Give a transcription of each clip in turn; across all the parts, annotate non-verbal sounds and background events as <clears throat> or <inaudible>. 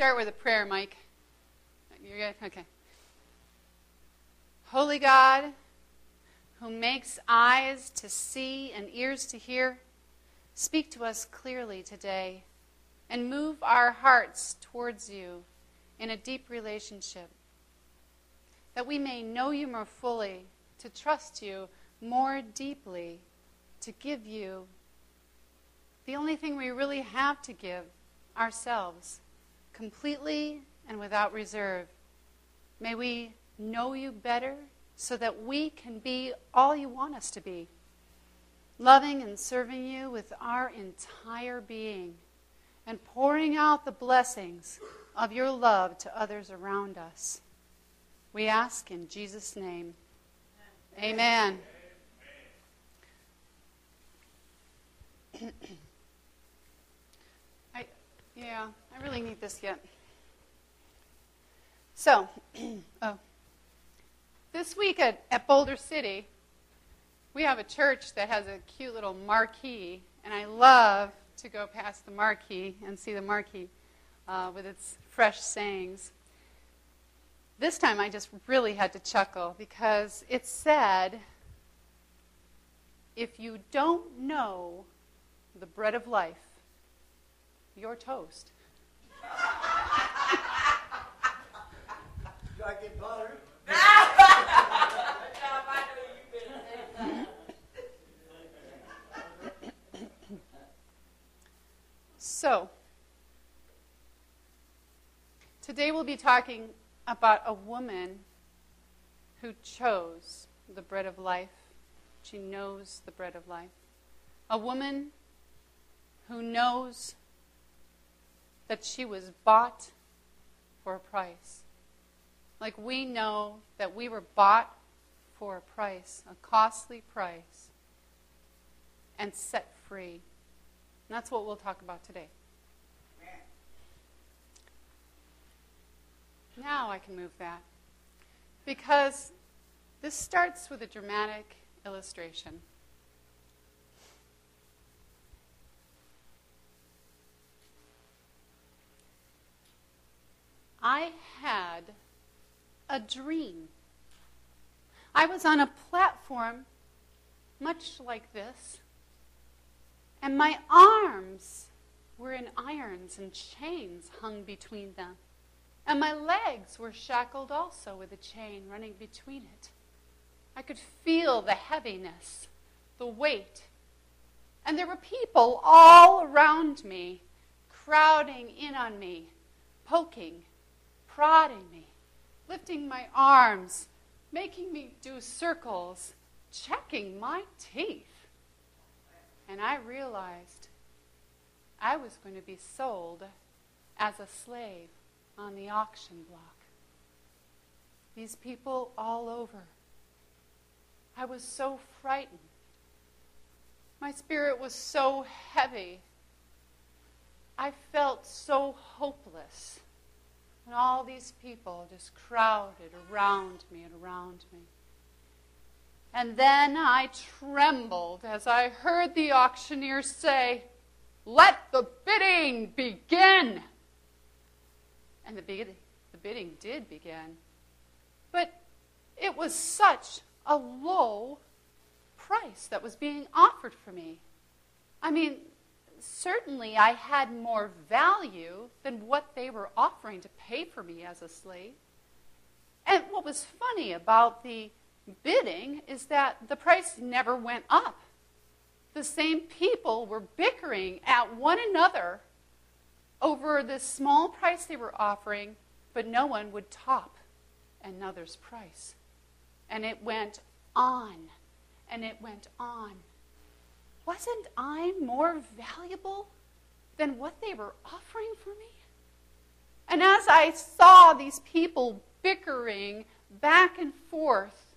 start with a prayer, Mike? You're good? Okay. Holy God, who makes eyes to see and ears to hear, speak to us clearly today and move our hearts towards you in a deep relationship. That we may know you more fully, to trust you more deeply, to give you the only thing we really have to give ourselves, completely and without reserve. May we know you better so that we can be all you want us to be, loving and serving you with our entire being and pouring out the blessings of your love to others around us. We ask in Jesus' name. Amen. I, <clears throat> yeah, I really need this yet. So, <clears throat> oh, this week at, at Boulder City, we have a church that has a cute little marquee, and I love to go past the marquee and see the marquee uh, with its fresh sayings. This time I just really had to chuckle because it said, If you don't know the bread of life, you're toast. Do I get butter? So, today we'll be talking about a woman who chose the bread of life. She knows the bread of life. A woman who knows that she was bought for a price. Like we know that we were bought for a price, a costly price, and set free. And that's what we'll talk about today. Now I can move that. Because this starts with a dramatic illustration. I had a dream. I was on a platform much like this and my arms were in irons and chains hung between them. And my legs were shackled also with a chain running between it. I could feel the heaviness, the weight. And there were people all around me, crowding in on me, poking, prodding me, lifting my arms, making me do circles, checking my teeth. And I realized I was going to be sold as a slave on the auction block. These people all over. I was so frightened. My spirit was so heavy. I felt so hopeless. And all these people just crowded around me and around me. And then I trembled as I heard the auctioneer say, Let the bidding begin. And the, bid- the bidding did begin. But it was such a low price that was being offered for me. I mean, certainly I had more value than what they were offering to pay for me as a slave. And what was funny about the bidding is that the price never went up. The same people were bickering at one another over the small price they were offering, but no one would top another's price. And it went on and it went on. Wasn't I more valuable than what they were offering for me? And as I saw these people bickering back and forth,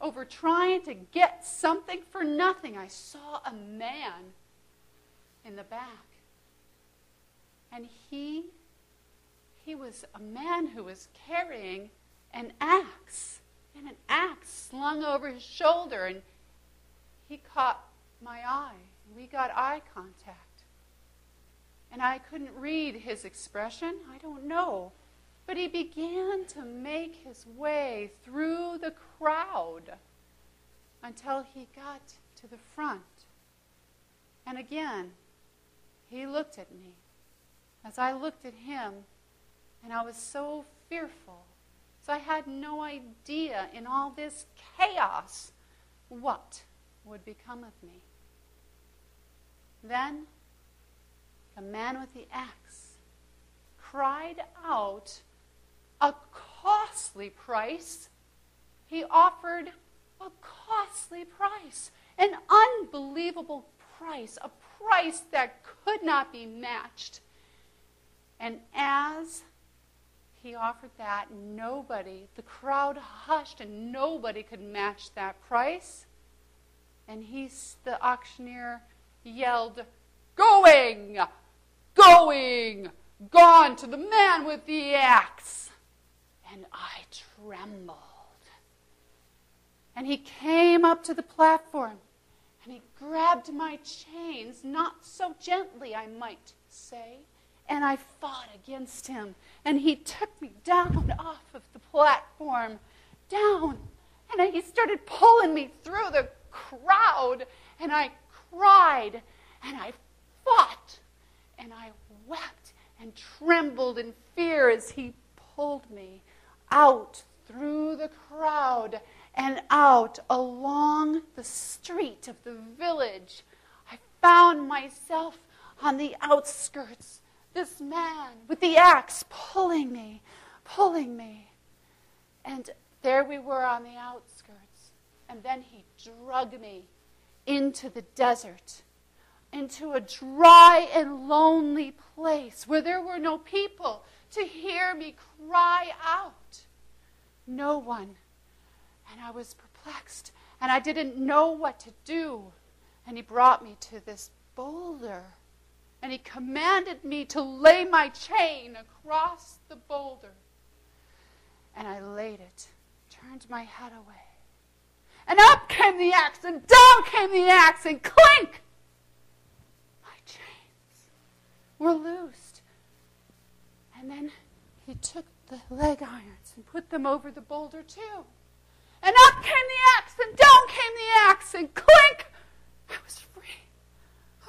over trying to get something for nothing, I saw a man in the back. And he he was a man who was carrying an axe and an axe slung over his shoulder and he caught my eye. We got eye contact. And I couldn't read his expression. I don't know. But he began to make his way through the crowd until he got to the front. And again, he looked at me as I looked at him, and I was so fearful. So I had no idea in all this chaos what would become of me. Then the man with the axe cried out a costly price. He offered a costly price, an unbelievable price, a price that could not be matched. And as he offered that, nobody, the crowd hushed, and nobody could match that price. And he, the auctioneer, yelled, Going! Going! Gone to the man with the axe! And I trembled. And he came up to the platform and he grabbed my chains, not so gently, I might say, and I fought against him. And he took me down off of the platform, down, and he started pulling me through the crowd, and I cried, and I fought, and I wept and trembled in fear as he pulled me out through the crowd and out along the street of the village. I found myself on the outskirts, this man with the axe pulling me, pulling me. And there we were on the outskirts. And then he drug me into the desert, into a dry and lonely place where there were no people to hear me cry out. No one and I was perplexed, and I didn't know what to do. And he brought me to this boulder, and he commanded me to lay my chain across the boulder. And I laid it, turned my head away. And up came the axe, and down came the axe, and clink! My chains were loosed. And then he took the leg irons and put them over the boulder, too. And up came the axe, and down came the axe, and clink! I was free.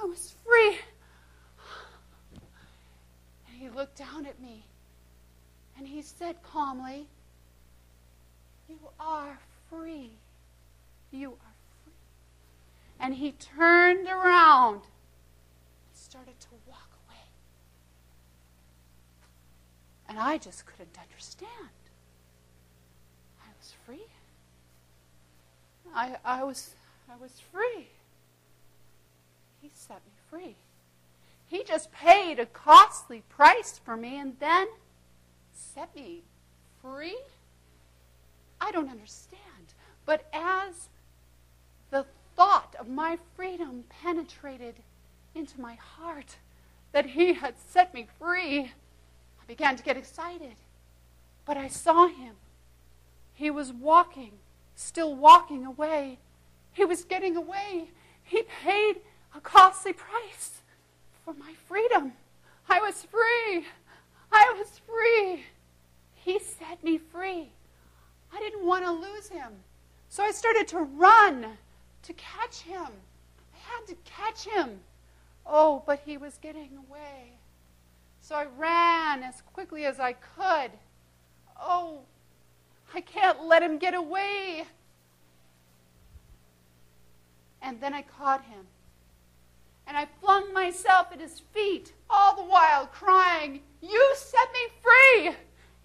I was free. And he looked down at me, and he said calmly, You are free. You are free. And he turned around and started to walk away. And I just couldn't understand. I was free. I, I, was, I was free. He set me free. He just paid a costly price for me and then set me free? I don't understand. But as the thought of my freedom penetrated into my heart, that He had set me free, I began to get excited. But I saw Him. He was walking still walking away. He was getting away. He paid a costly price for my freedom. I was free. I was free. He set me free. I didn't want to lose him. So I started to run to catch him. I had to catch him. Oh, but he was getting away. So I ran as quickly as I could. Oh, I can't let him get away. And then I caught him. And I flung myself at his feet, all the while crying, You set me free!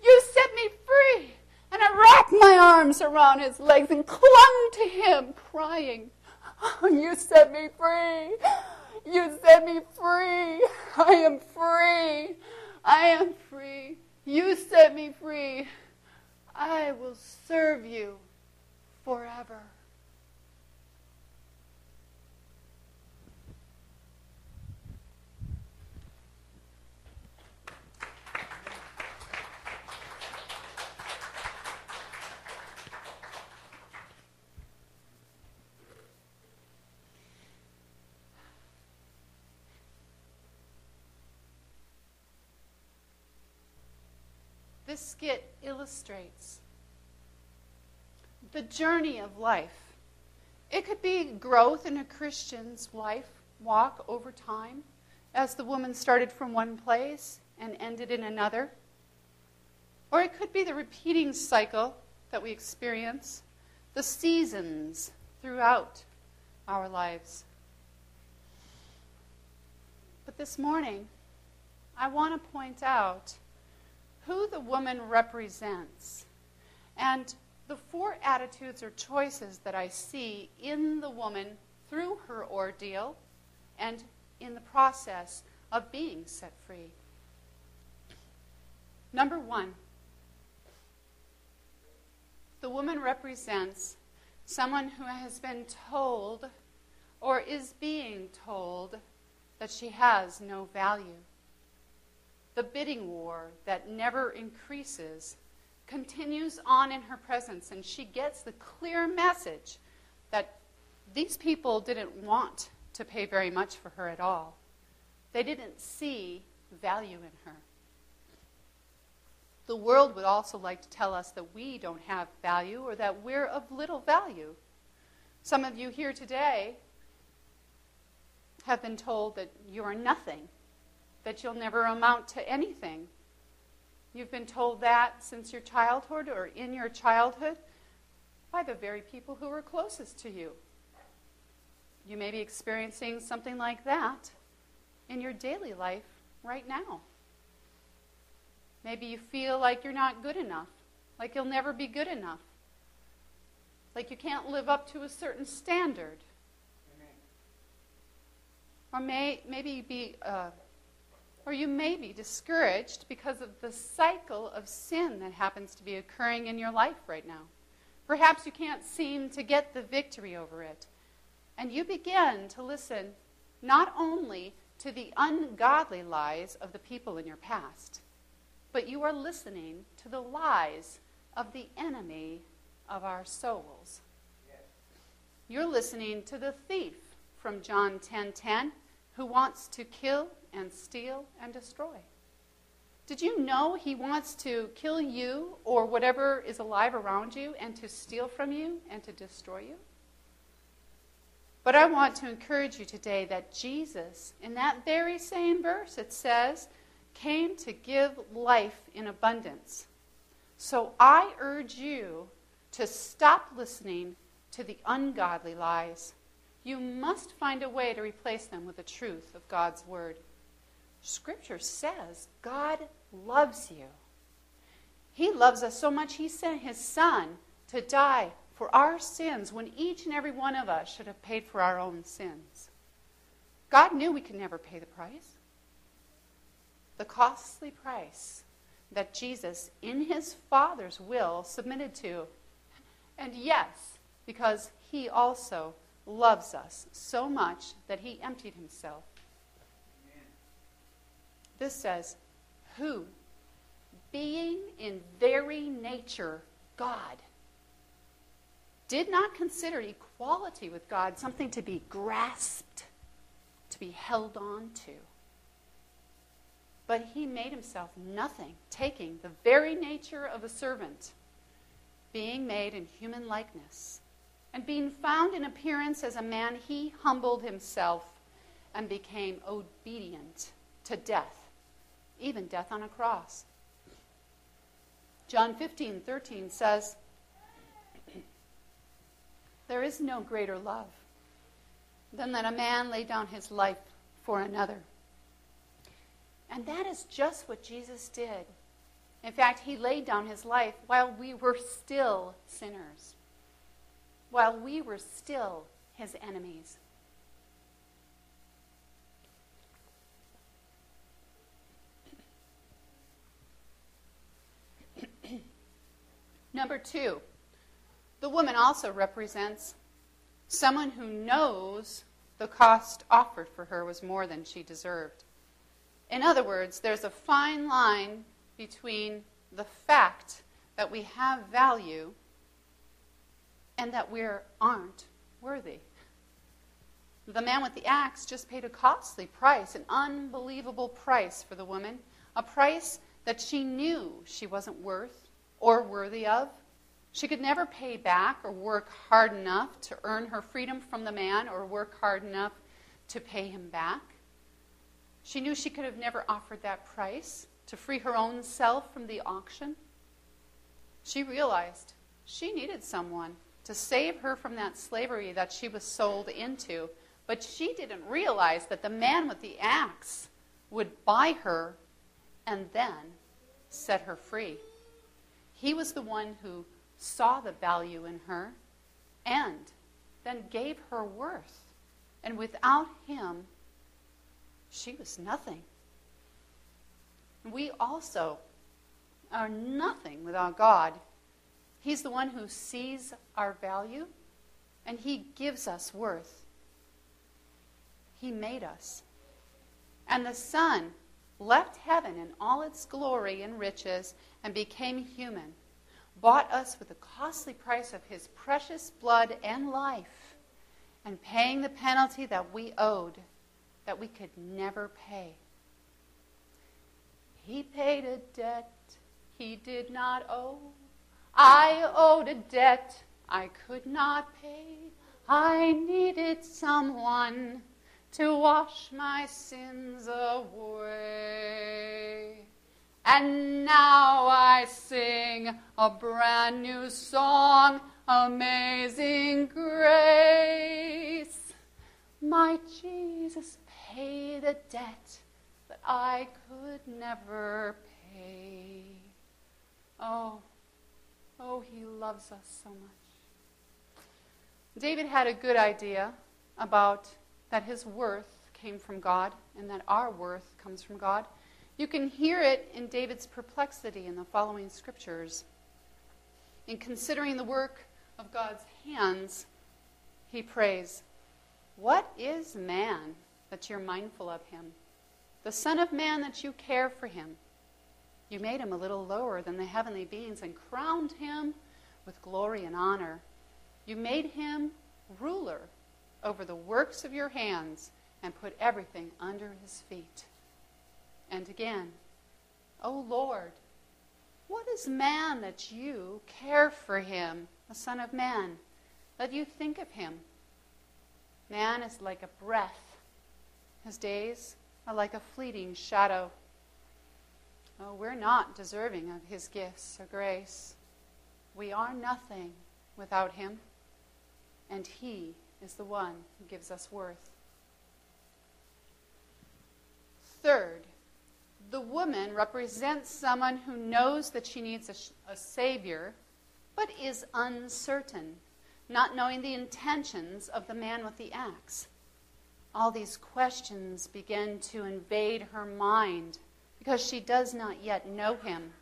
You set me free! And I wrapped my arms around his legs and clung to him, crying, <laughs> You set me free! You set me free! I am free! I am free! You set me free! I will this skit illustrates the journey of life. It could be growth in a Christian's life walk over time, as the woman started from one place and ended in another. Or it could be the repeating cycle that we experience, the seasons throughout our lives. But this morning, I want to point out who the woman represents and the four attitudes or choices that I see in the woman through her ordeal and in the process of being set free. Number one, the woman represents someone who has been told or is being told that she has no value. The bidding war that never increases continues on in her presence, and she gets the clear message that these people didn't want to pay very much for her at all. They didn't see value in her. The world would also like to tell us that we don't have value or that we're of little value. Some of you here today have been told that you are nothing, that you'll never amount to anything. You've been told that since your childhood or in your childhood by the very people who were closest to you. You may be experiencing something like that in your daily life right now. Maybe you feel like you're not good enough, like you'll never be good enough, like you can't live up to a certain standard. Or may, maybe be, uh, or you may be discouraged because of the cycle of sin that happens to be occurring in your life right now. Perhaps you can't seem to get the victory over it. And you begin to listen not only to the ungodly lies of the people in your past, but you are listening to the lies of the enemy of our souls. You're listening to the thief from John 10:10 10, 10, who wants to kill and steal and destroy. Did you know he wants to kill you or whatever is alive around you and to steal from you and to destroy you? But I want to encourage you today that Jesus, in that very same verse, it says, came to give life in abundance. So I urge you to stop listening to the ungodly lies. You must find a way to replace them with the truth of God's Word. Scripture says God loves you. He loves us so much, He sent His Son to die for our sins when each and every one of us should have paid for our own sins. God knew we could never pay the price the costly price that Jesus, in his Father's will, submitted to. And yes, because he also loves us so much that he emptied himself. This says, Who, being in very nature God, did not consider equality with God something to be grasped, to be held on to. But he made himself nothing, taking the very nature of a servant, being made in human likeness. And being found in appearance as a man, he humbled himself and became obedient to death, even death on a cross. John 15, 13 says, There is no greater love than that a man lay down his life for another. And that is just what Jesus did. In fact, he laid down his life while we were still sinners, while we were still his enemies. Number two, the woman also represents someone who knows the cost offered for her was more than she deserved. In other words, there's a fine line between the fact that we have value and that we aren't worthy. The man with the axe just paid a costly price, an unbelievable price for the woman, a price that she knew she wasn't worth or worthy of. She could never pay back or work hard enough to earn her freedom from the man or work hard enough to pay him back. She knew she could have never offered that price to free her own self from the auction. She realized she needed someone to save her from that slavery that she was sold into, but she didn't realize that the man with the axe would buy her and then set her free. He was the one who saw the value in her and then gave her worth. And without him, she was nothing. We also are nothing without God. He's the one who sees our value and He gives us worth. He made us. And the Son left heaven in all its glory and riches and became human, bought us with the costly price of His precious blood and life, and paying the penalty that we owed, that we could never pay. He paid a debt he did not owe. I owed a debt I could not pay. I needed someone to wash my sins away. And now I sing a brand new song, Amazing Grace. My Jesus paid a debt that I could never pay. Oh, oh, he loves us so much. David had a good idea about that his worth came from God and that our worth comes from God. You can hear it in David's perplexity in the following scriptures. In considering the work of God's hands, he prays, What is man that you're mindful of him? The Son of Man that you care for him? You made him a little lower than the heavenly beings and crowned him with glory and honor. You made him ruler over the works of your hands and put everything under his feet. And again, O oh Lord, what is man that you care for him, the Son of Man, that you think of him? Man is like a breath, his days are like a fleeting shadow. Oh, we're not deserving of his gifts or grace. We are nothing without him and He is the one who gives us worth. Third, the woman represents someone who knows that she needs a, a, Savior, but is uncertain, not knowing the intentions of the man with the axe. All these questions begin to invade her mind because she does not yet know him.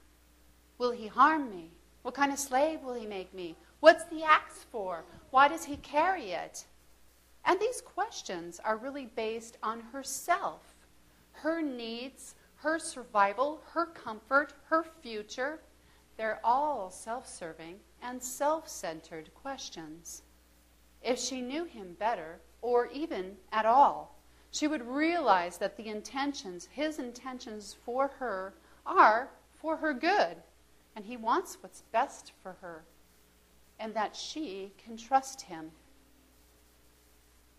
Will he harm me? What kind of slave will he make me? What's the axe for? Why does he carry it? And these questions are really based on herself, her needs, her survival, her comfort, her future. They're all self serving and self centered questions. If she knew him better, or even at all, she would realize that the intentions, his intentions for her, are for her good, and he wants what's best for her and that she can trust him.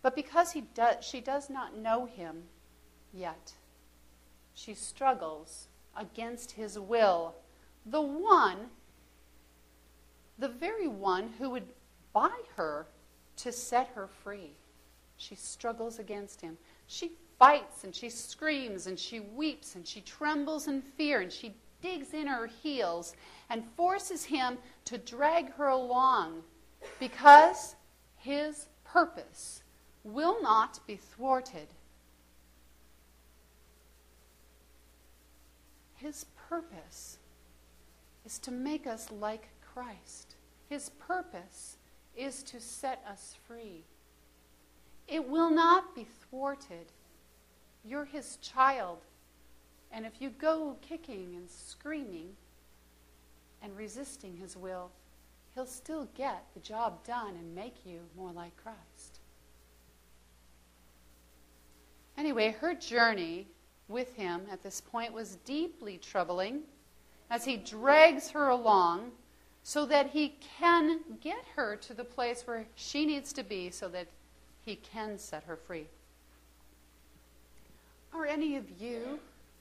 But because he do, she does not know him yet, she struggles against his will. The one, the very one who would buy her to set her free. She struggles against him. She fights and she screams and she weeps and she trembles in fear and she digs in her heels and forces him to drag her along because his purpose will not be thwarted. His purpose is to make us like Christ. His purpose is to set us free. It will not be thwarted. You're his child. And if you go kicking and screaming and resisting his will, he'll still get the job done and make you more like Christ. Anyway, her journey with him at this point was deeply troubling as he drags her along so that he can get her to the place where she needs to be so that he can set her free. Are any of you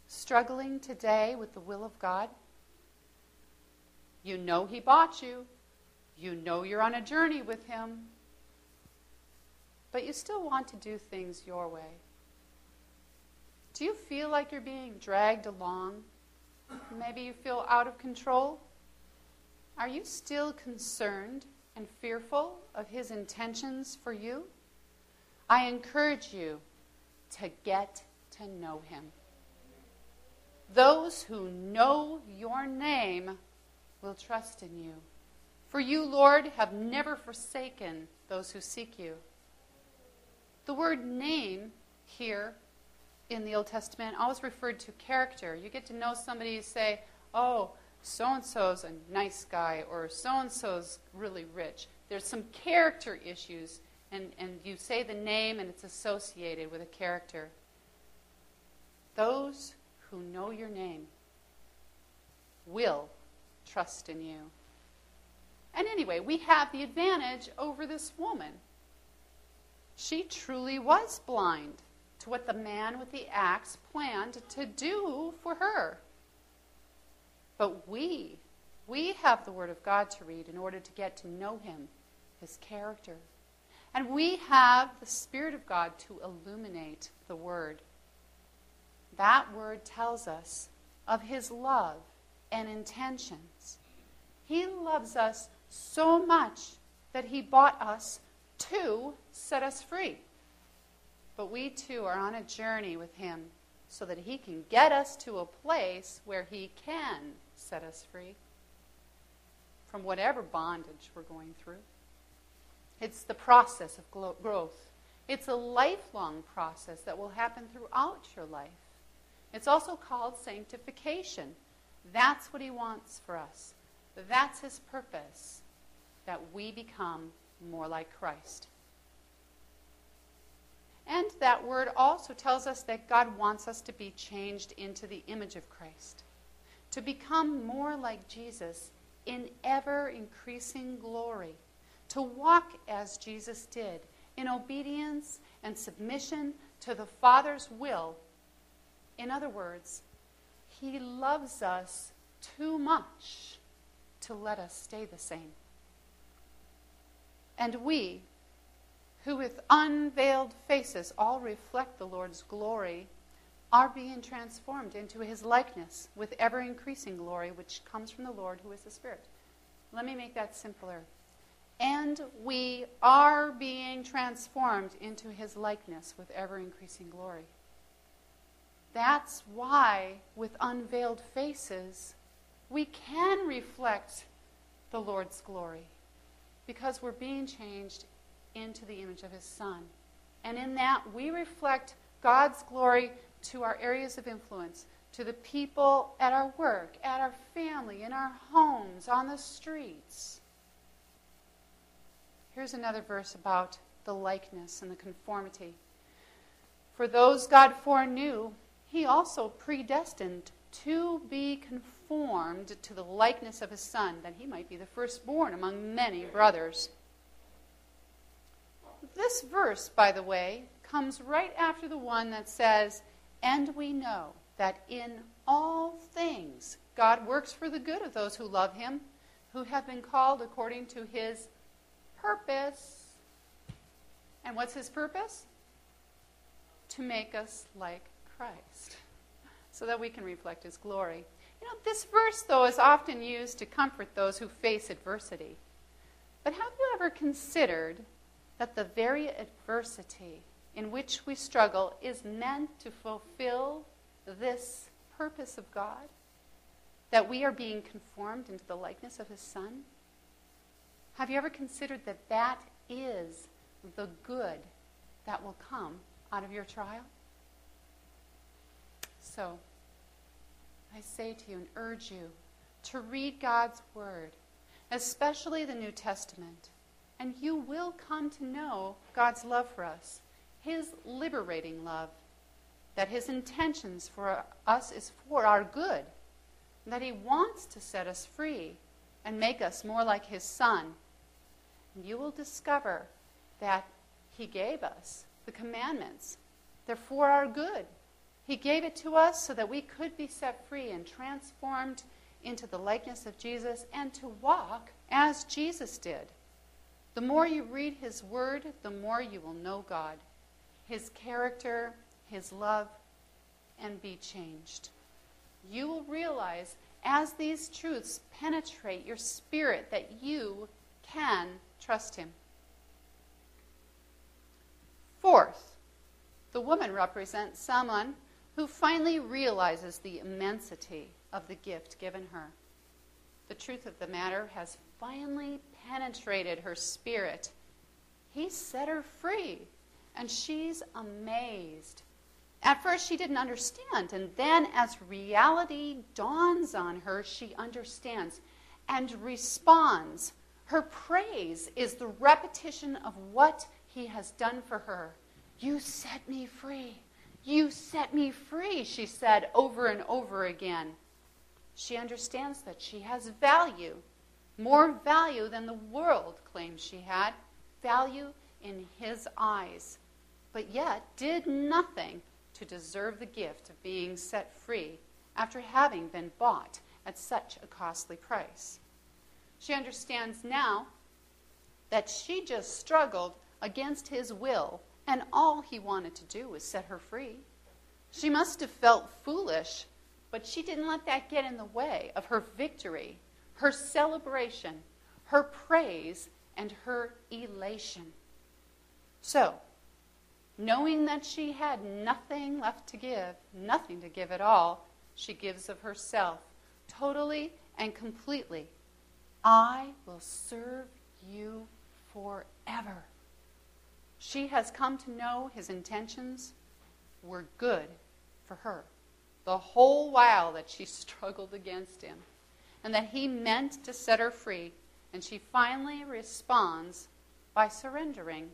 struggling today with the will of God? You know He bought you, you know you're on a journey with Him, but you still want to do things your way. Do you feel like you're being dragged along? Maybe you feel out of control? Are you still concerned and fearful of His intentions for you? I encourage you to get to know Him. Those who know your name will trust in you. For you, Lord, have never forsaken those who seek you. The word name here in the Old Testament always referred to character. You get to know somebody, you say, oh, so and so's a nice guy, or so and so's really rich. There's some character issues, and, and you say the name and it's associated with a character. Those who know your name will trust in you. And anyway, we have the advantage over this woman. She truly was blind to what the man with the axe planned to do for her. But we, we have the Word of God to read in order to get to know Him, His character. And we have the Spirit of God to illuminate the Word. That Word tells us of His love and intentions. He loves us so much that He bought us to set us free. But we too are on a journey with Him so that He can get us to a place where He can set us free from whatever bondage we're going through. It's the process of growth. It's a lifelong process that will happen throughout your life. It's also called sanctification. That's what He wants for us. That's His purpose, that we become more like Christ. And that word also tells us that God wants us to be changed into the image of Christ, to become more like Jesus in ever increasing glory, to walk as Jesus did, in obedience and submission to the Father's will. In other words, He loves us too much to let us stay the same. And we, who with unveiled faces all reflect the Lord's glory, are being transformed into his likeness with ever increasing glory, which comes from the Lord who is the Spirit. Let me make that simpler. And we are being transformed into his likeness with ever increasing glory. That's why, with unveiled faces, we can reflect the Lord's glory because we're being changed into the image of his Son. And in that, we reflect God's glory to our areas of influence, to the people at our work, at our family, in our homes, on the streets. Here's another verse about the likeness and the conformity. For those God foreknew, he also predestined to be conformed to the likeness of his Son, that he might be the firstborn among many brothers. This verse, by the way, comes right after the one that says, And we know that in all things God works for the good of those who love him, who have been called according to his purpose. And what's his purpose? To make us like Christ, so that we can reflect his glory. You know, this verse, though, is often used to comfort those who face adversity. But have you ever considered that the very adversity in which we struggle is meant to fulfill this purpose of God? That we are being conformed into the likeness of His Son? Have you ever considered that that is the good that will come out of your trial? So, I say to you and urge you to read God's Word, especially the New Testament and you will come to know God's love for us, His liberating love, that His intentions for us is for our good, that He wants to set us free and make us more like His Son. And you will discover that He gave us the commandments. They're for our good. He gave it to us so that we could be set free and transformed into the likeness of Jesus and to walk as Jesus did. The more you read His Word, the more you will know God, His character, His love, and be changed. You will realize as these truths penetrate your spirit that you can trust Him. Fourth, the woman represents someone who finally realizes the immensity of the gift given her. The truth of the matter has finally penetrated her spirit. He set her free, and she's amazed. At first, she didn't understand, and then, as reality dawns on her, she understands and responds. Her praise is the repetition of what he has done for her. You set me free. You set me free, she said over and over again. She understands that she has value, more value than the world claims she had, value in his eyes, but yet did nothing to deserve the gift of being set free after having been bought at such a costly price. She understands now that she just struggled against his will, and all he wanted to do was set her free. She must have felt foolish but she didn't let that get in the way of her victory, her celebration, her praise, and her elation. So, knowing that she had nothing left to give, nothing to give at all, she gives of herself, totally and completely. I will serve you forever. She has come to know his intentions were good for her the whole while that she <laughs> struggled against him, and that he meant to set her free, and she finally responds by surrendering.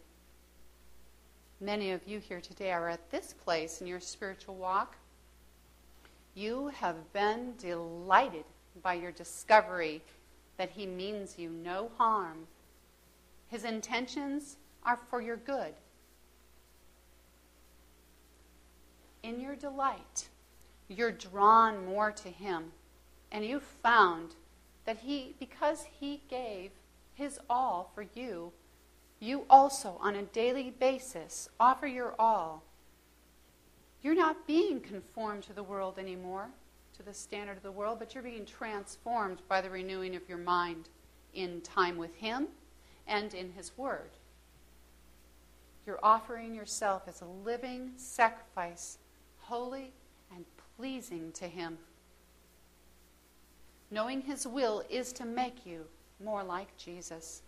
Many of you here today are at this place in your spiritual walk. You have been delighted by your discovery that he means you no harm. His intentions are for your good. In your delight, you're drawn more to Him. And you found that He, because He gave His all for you, you also, on a daily basis, offer your all. You're not being conformed to the world anymore, to the standard of the world, but you're being transformed by the renewing of your mind in time with Him and in His Word. You're offering yourself as a living sacrifice, holy and pleasing to Him. Knowing His will is to make you more like Jesus.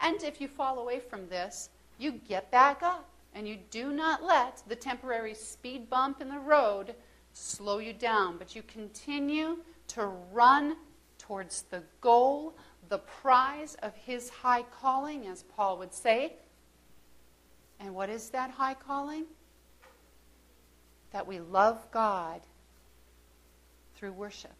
And if you fall away from this, you get back up and you do not let the temporary speed bump in the road slow you down, but you continue to run towards the goal, the prize of His high calling, as Paul would say. And what is that high calling? That we love God through worship.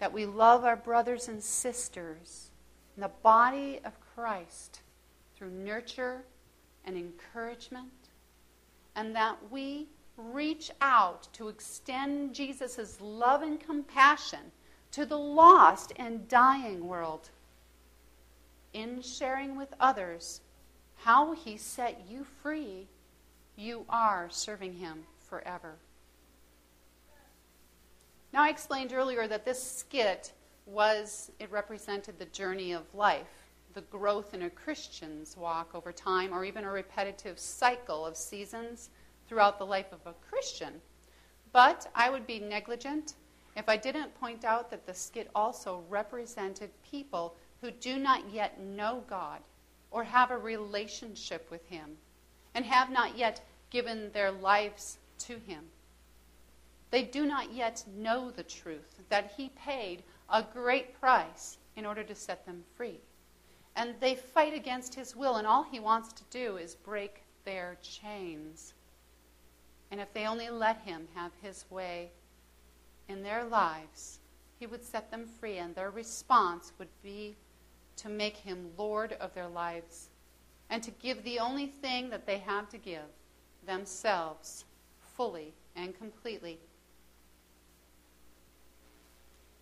That we love our brothers and sisters in the body of Christ through nurture and encouragement. And that we reach out to extend Jesus' love and compassion to the lost and dying world. In sharing with others how he set you free, you are serving him forever. Now, I explained earlier that this skit was, it represented the journey of life, the growth in a Christian's walk over time, or even a repetitive cycle of seasons throughout the life of a Christian. But I would be negligent if I didn't point out that the skit also represented people who do not yet know God or have a relationship with Him and have not yet given their lives to Him. They do not yet know the truth that he paid a great price in order to set them free. And they fight against his will, and all he wants to do is break their chains. And if they only let him have his way in their lives, he would set them free, and their response would be to make him Lord of their lives and to give the only thing that they have to give themselves fully and completely.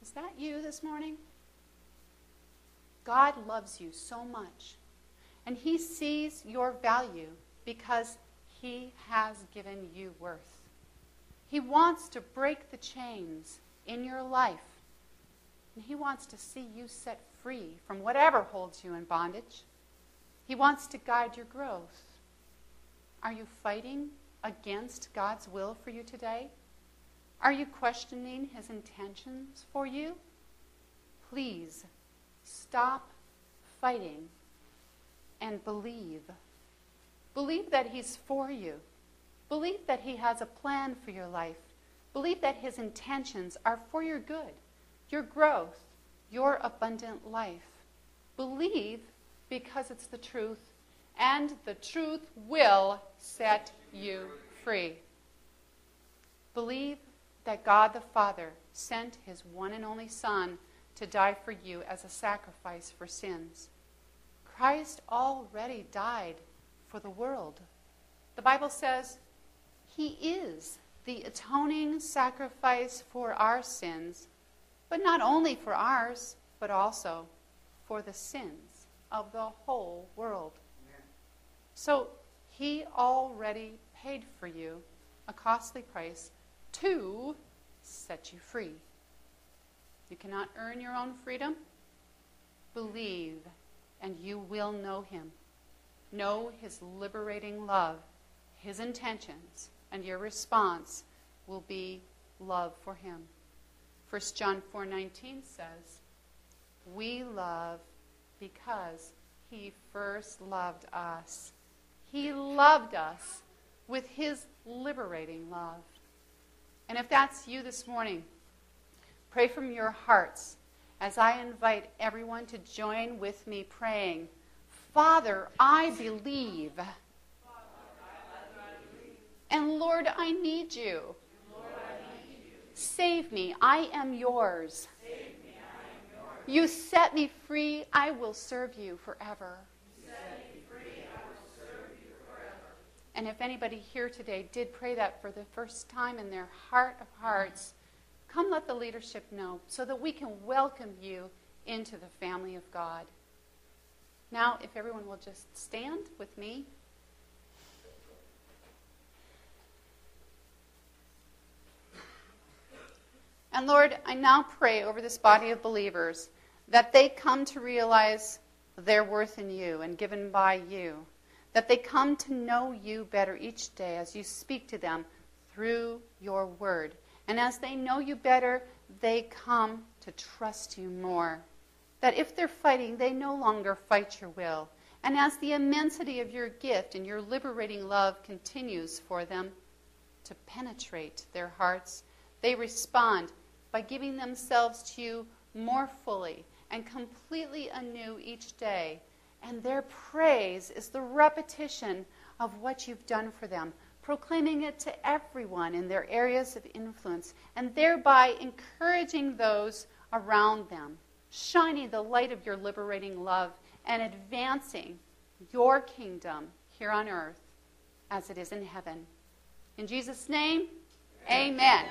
Is that you this morning? God loves you so much, and He sees your value because He has given you worth. He wants to break the chains in your life, and He wants to see you set free from whatever holds you in bondage. He wants to guide your growth. Are you fighting against God's will for you today? Are you questioning His intentions for you? Please stop fighting and believe. Believe that He's for you. Believe that He has a plan for your life. Believe that His intentions are for your good, your growth, your abundant life. Believe because it's the truth, and the truth will set you free. Believe that God the Father sent his one and only Son to die for you as a sacrifice for sins. Christ already died for the world. The Bible says he is the atoning sacrifice for our sins, but not only for ours, but also for the sins of the whole world. So he already paid for you a costly price to set you free. You cannot earn your own freedom. Believe, and you will know him. Know his liberating love, his intentions, and your response will be love for him. 1 John 4:19 says, "We love because he first loved us. He loved us with his liberating love." And if that's you this morning, pray from your hearts as I invite everyone to join with me praying, Father, I believe. And Lord, I need you. Save me, I am yours. You set me free, I will serve you forever. And if anybody here today did pray that for the first time in their heart of hearts, come let the leadership know so that we can welcome you into the family of God. Now, if everyone will just stand with me. And Lord, I now pray over this body of believers that they come to realize their worth in you and given by you that they come to know you better each day as you speak to them through your word. And as they know you better, they come to trust you more. That if they're fighting, they no longer fight your will. And as the immensity of your gift and your liberating love continues for them to penetrate their hearts, they respond by giving themselves to you more fully and completely anew each day and their praise is the repetition of what you've done for them, proclaiming it to everyone in their areas of influence, and thereby encouraging those around them, shining the light of your liberating love and advancing your kingdom here on earth as it is in heaven. In Jesus' name, amen. amen.